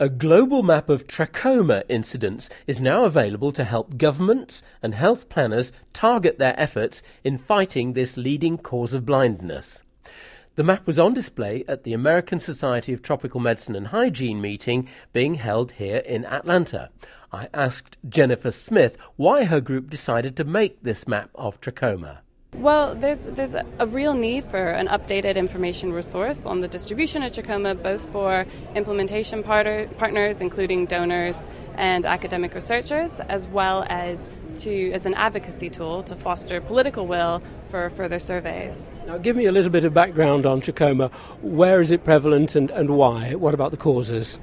A global map of trachoma incidence is now available to help governments and health planners target their efforts in fighting this leading cause of blindness. The map was on display at the American Society of Tropical Medicine and Hygiene meeting being held here in Atlanta. I asked Jennifer Smith why her group decided to make this map of trachoma. Well, there's there's a real need for an updated information resource on the distribution of trachoma, both for implementation partners, including donors and academic researchers, as well as to as an advocacy tool to foster political will for further surveys. Now, give me a little bit of background on trachoma. Where is it prevalent and, and why? What about the causes?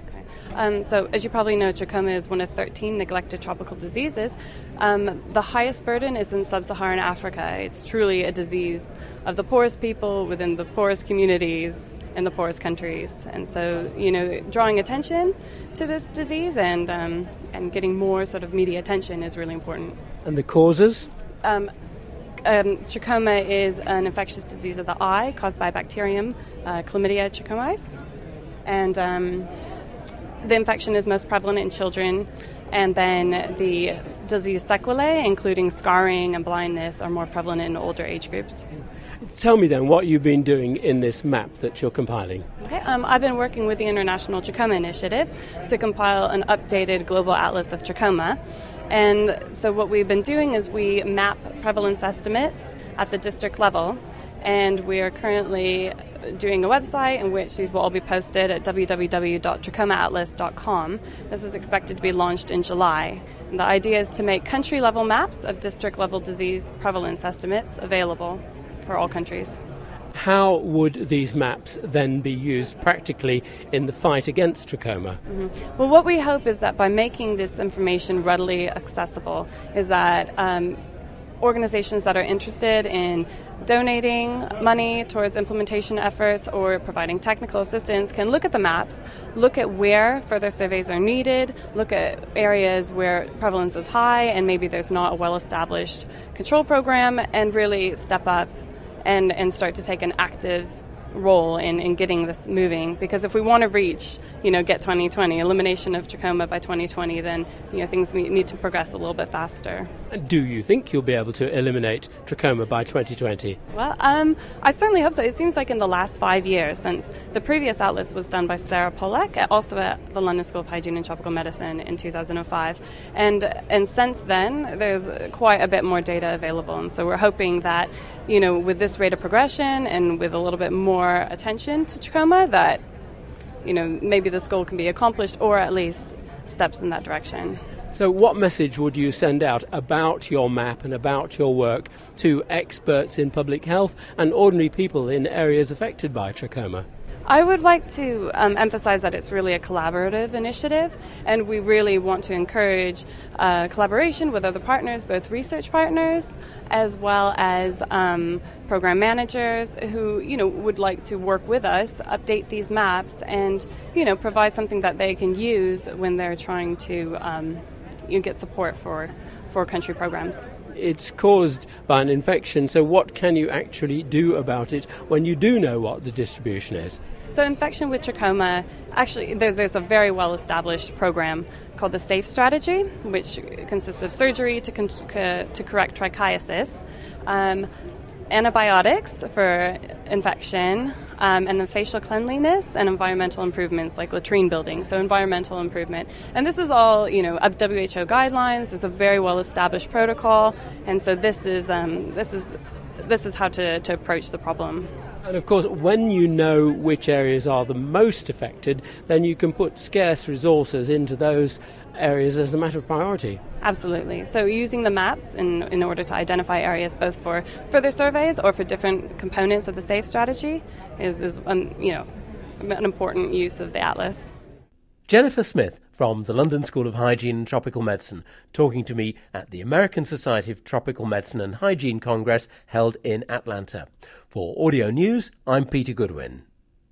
Um, so, as you probably know, trachoma is one of 13 neglected tropical diseases. Um, the highest burden is in sub Saharan Africa. It's truly a disease of the poorest people within the poorest communities in the poorest countries. And so, you know, drawing attention to this disease and, um, and getting more sort of media attention is really important. And the causes? Um, um, trachoma is an infectious disease of the eye caused by bacterium uh, Chlamydia trachomatis. And um, the infection is most prevalent in children, and then the disease sequelae, including scarring and blindness, are more prevalent in older age groups. Tell me then what you've been doing in this map that you're compiling. Okay, um, I've been working with the International Trachoma Initiative to compile an updated global atlas of trachoma. And so, what we've been doing is we map prevalence estimates at the district level, and we are currently doing a website in which these will all be posted at www.trachomaatlas.com. This is expected to be launched in July. And the idea is to make country level maps of district level disease prevalence estimates available for all countries. How would these maps then be used practically in the fight against trachoma? Mm-hmm. Well, what we hope is that by making this information readily accessible, is that um, organizations that are interested in donating money towards implementation efforts or providing technical assistance can look at the maps, look at where further surveys are needed, look at areas where prevalence is high and maybe there's not a well established control program, and really step up and, and start to take an active role in, in getting this moving. Because if we want to reach you know get 2020 elimination of trachoma by 2020 then you know things need to progress a little bit faster. And do you think you'll be able to eliminate trachoma by 2020 well um, i certainly hope so. It seems like in the last five years since the previous atlas was done by sarah Polack also at the london school of hygiene and tropical medicine in 2005 and and since then there's quite a bit more data available. And so we're hoping that you know with this rate of progression and with a little bit more more attention to trachoma that you know maybe this goal can be accomplished or at least steps in that direction. So, what message would you send out about your map and about your work to experts in public health and ordinary people in areas affected by trachoma? I would like to um, emphasize that it's really a collaborative initiative, and we really want to encourage uh, collaboration with other partners, both research partners as well as um, program managers who you know would like to work with us, update these maps, and you know provide something that they can use when they're trying to um, you know, get support for for country programs it's caused by an infection, so what can you actually do about it when you do know what the distribution is? So, infection with trachoma, actually, there's, there's a very well established program called the SAFE strategy, which consists of surgery to, con- to correct trichiasis, um, antibiotics for infection, um, and then facial cleanliness and environmental improvements like latrine building. So environmental improvement, and this is all you know WHO guidelines. There's a very well established protocol, and so this is um, this is this is how to, to approach the problem. And of course, when you know which areas are the most affected, then you can put scarce resources into those areas as a matter of priority. Absolutely. So, using the maps in, in order to identify areas both for further surveys or for different components of the SAFE strategy is, is um, you know, an important use of the atlas. Jennifer Smith from the London School of Hygiene and Tropical Medicine, talking to me at the American Society of Tropical Medicine and Hygiene Congress held in Atlanta. For Audio News, I'm Peter Goodwin.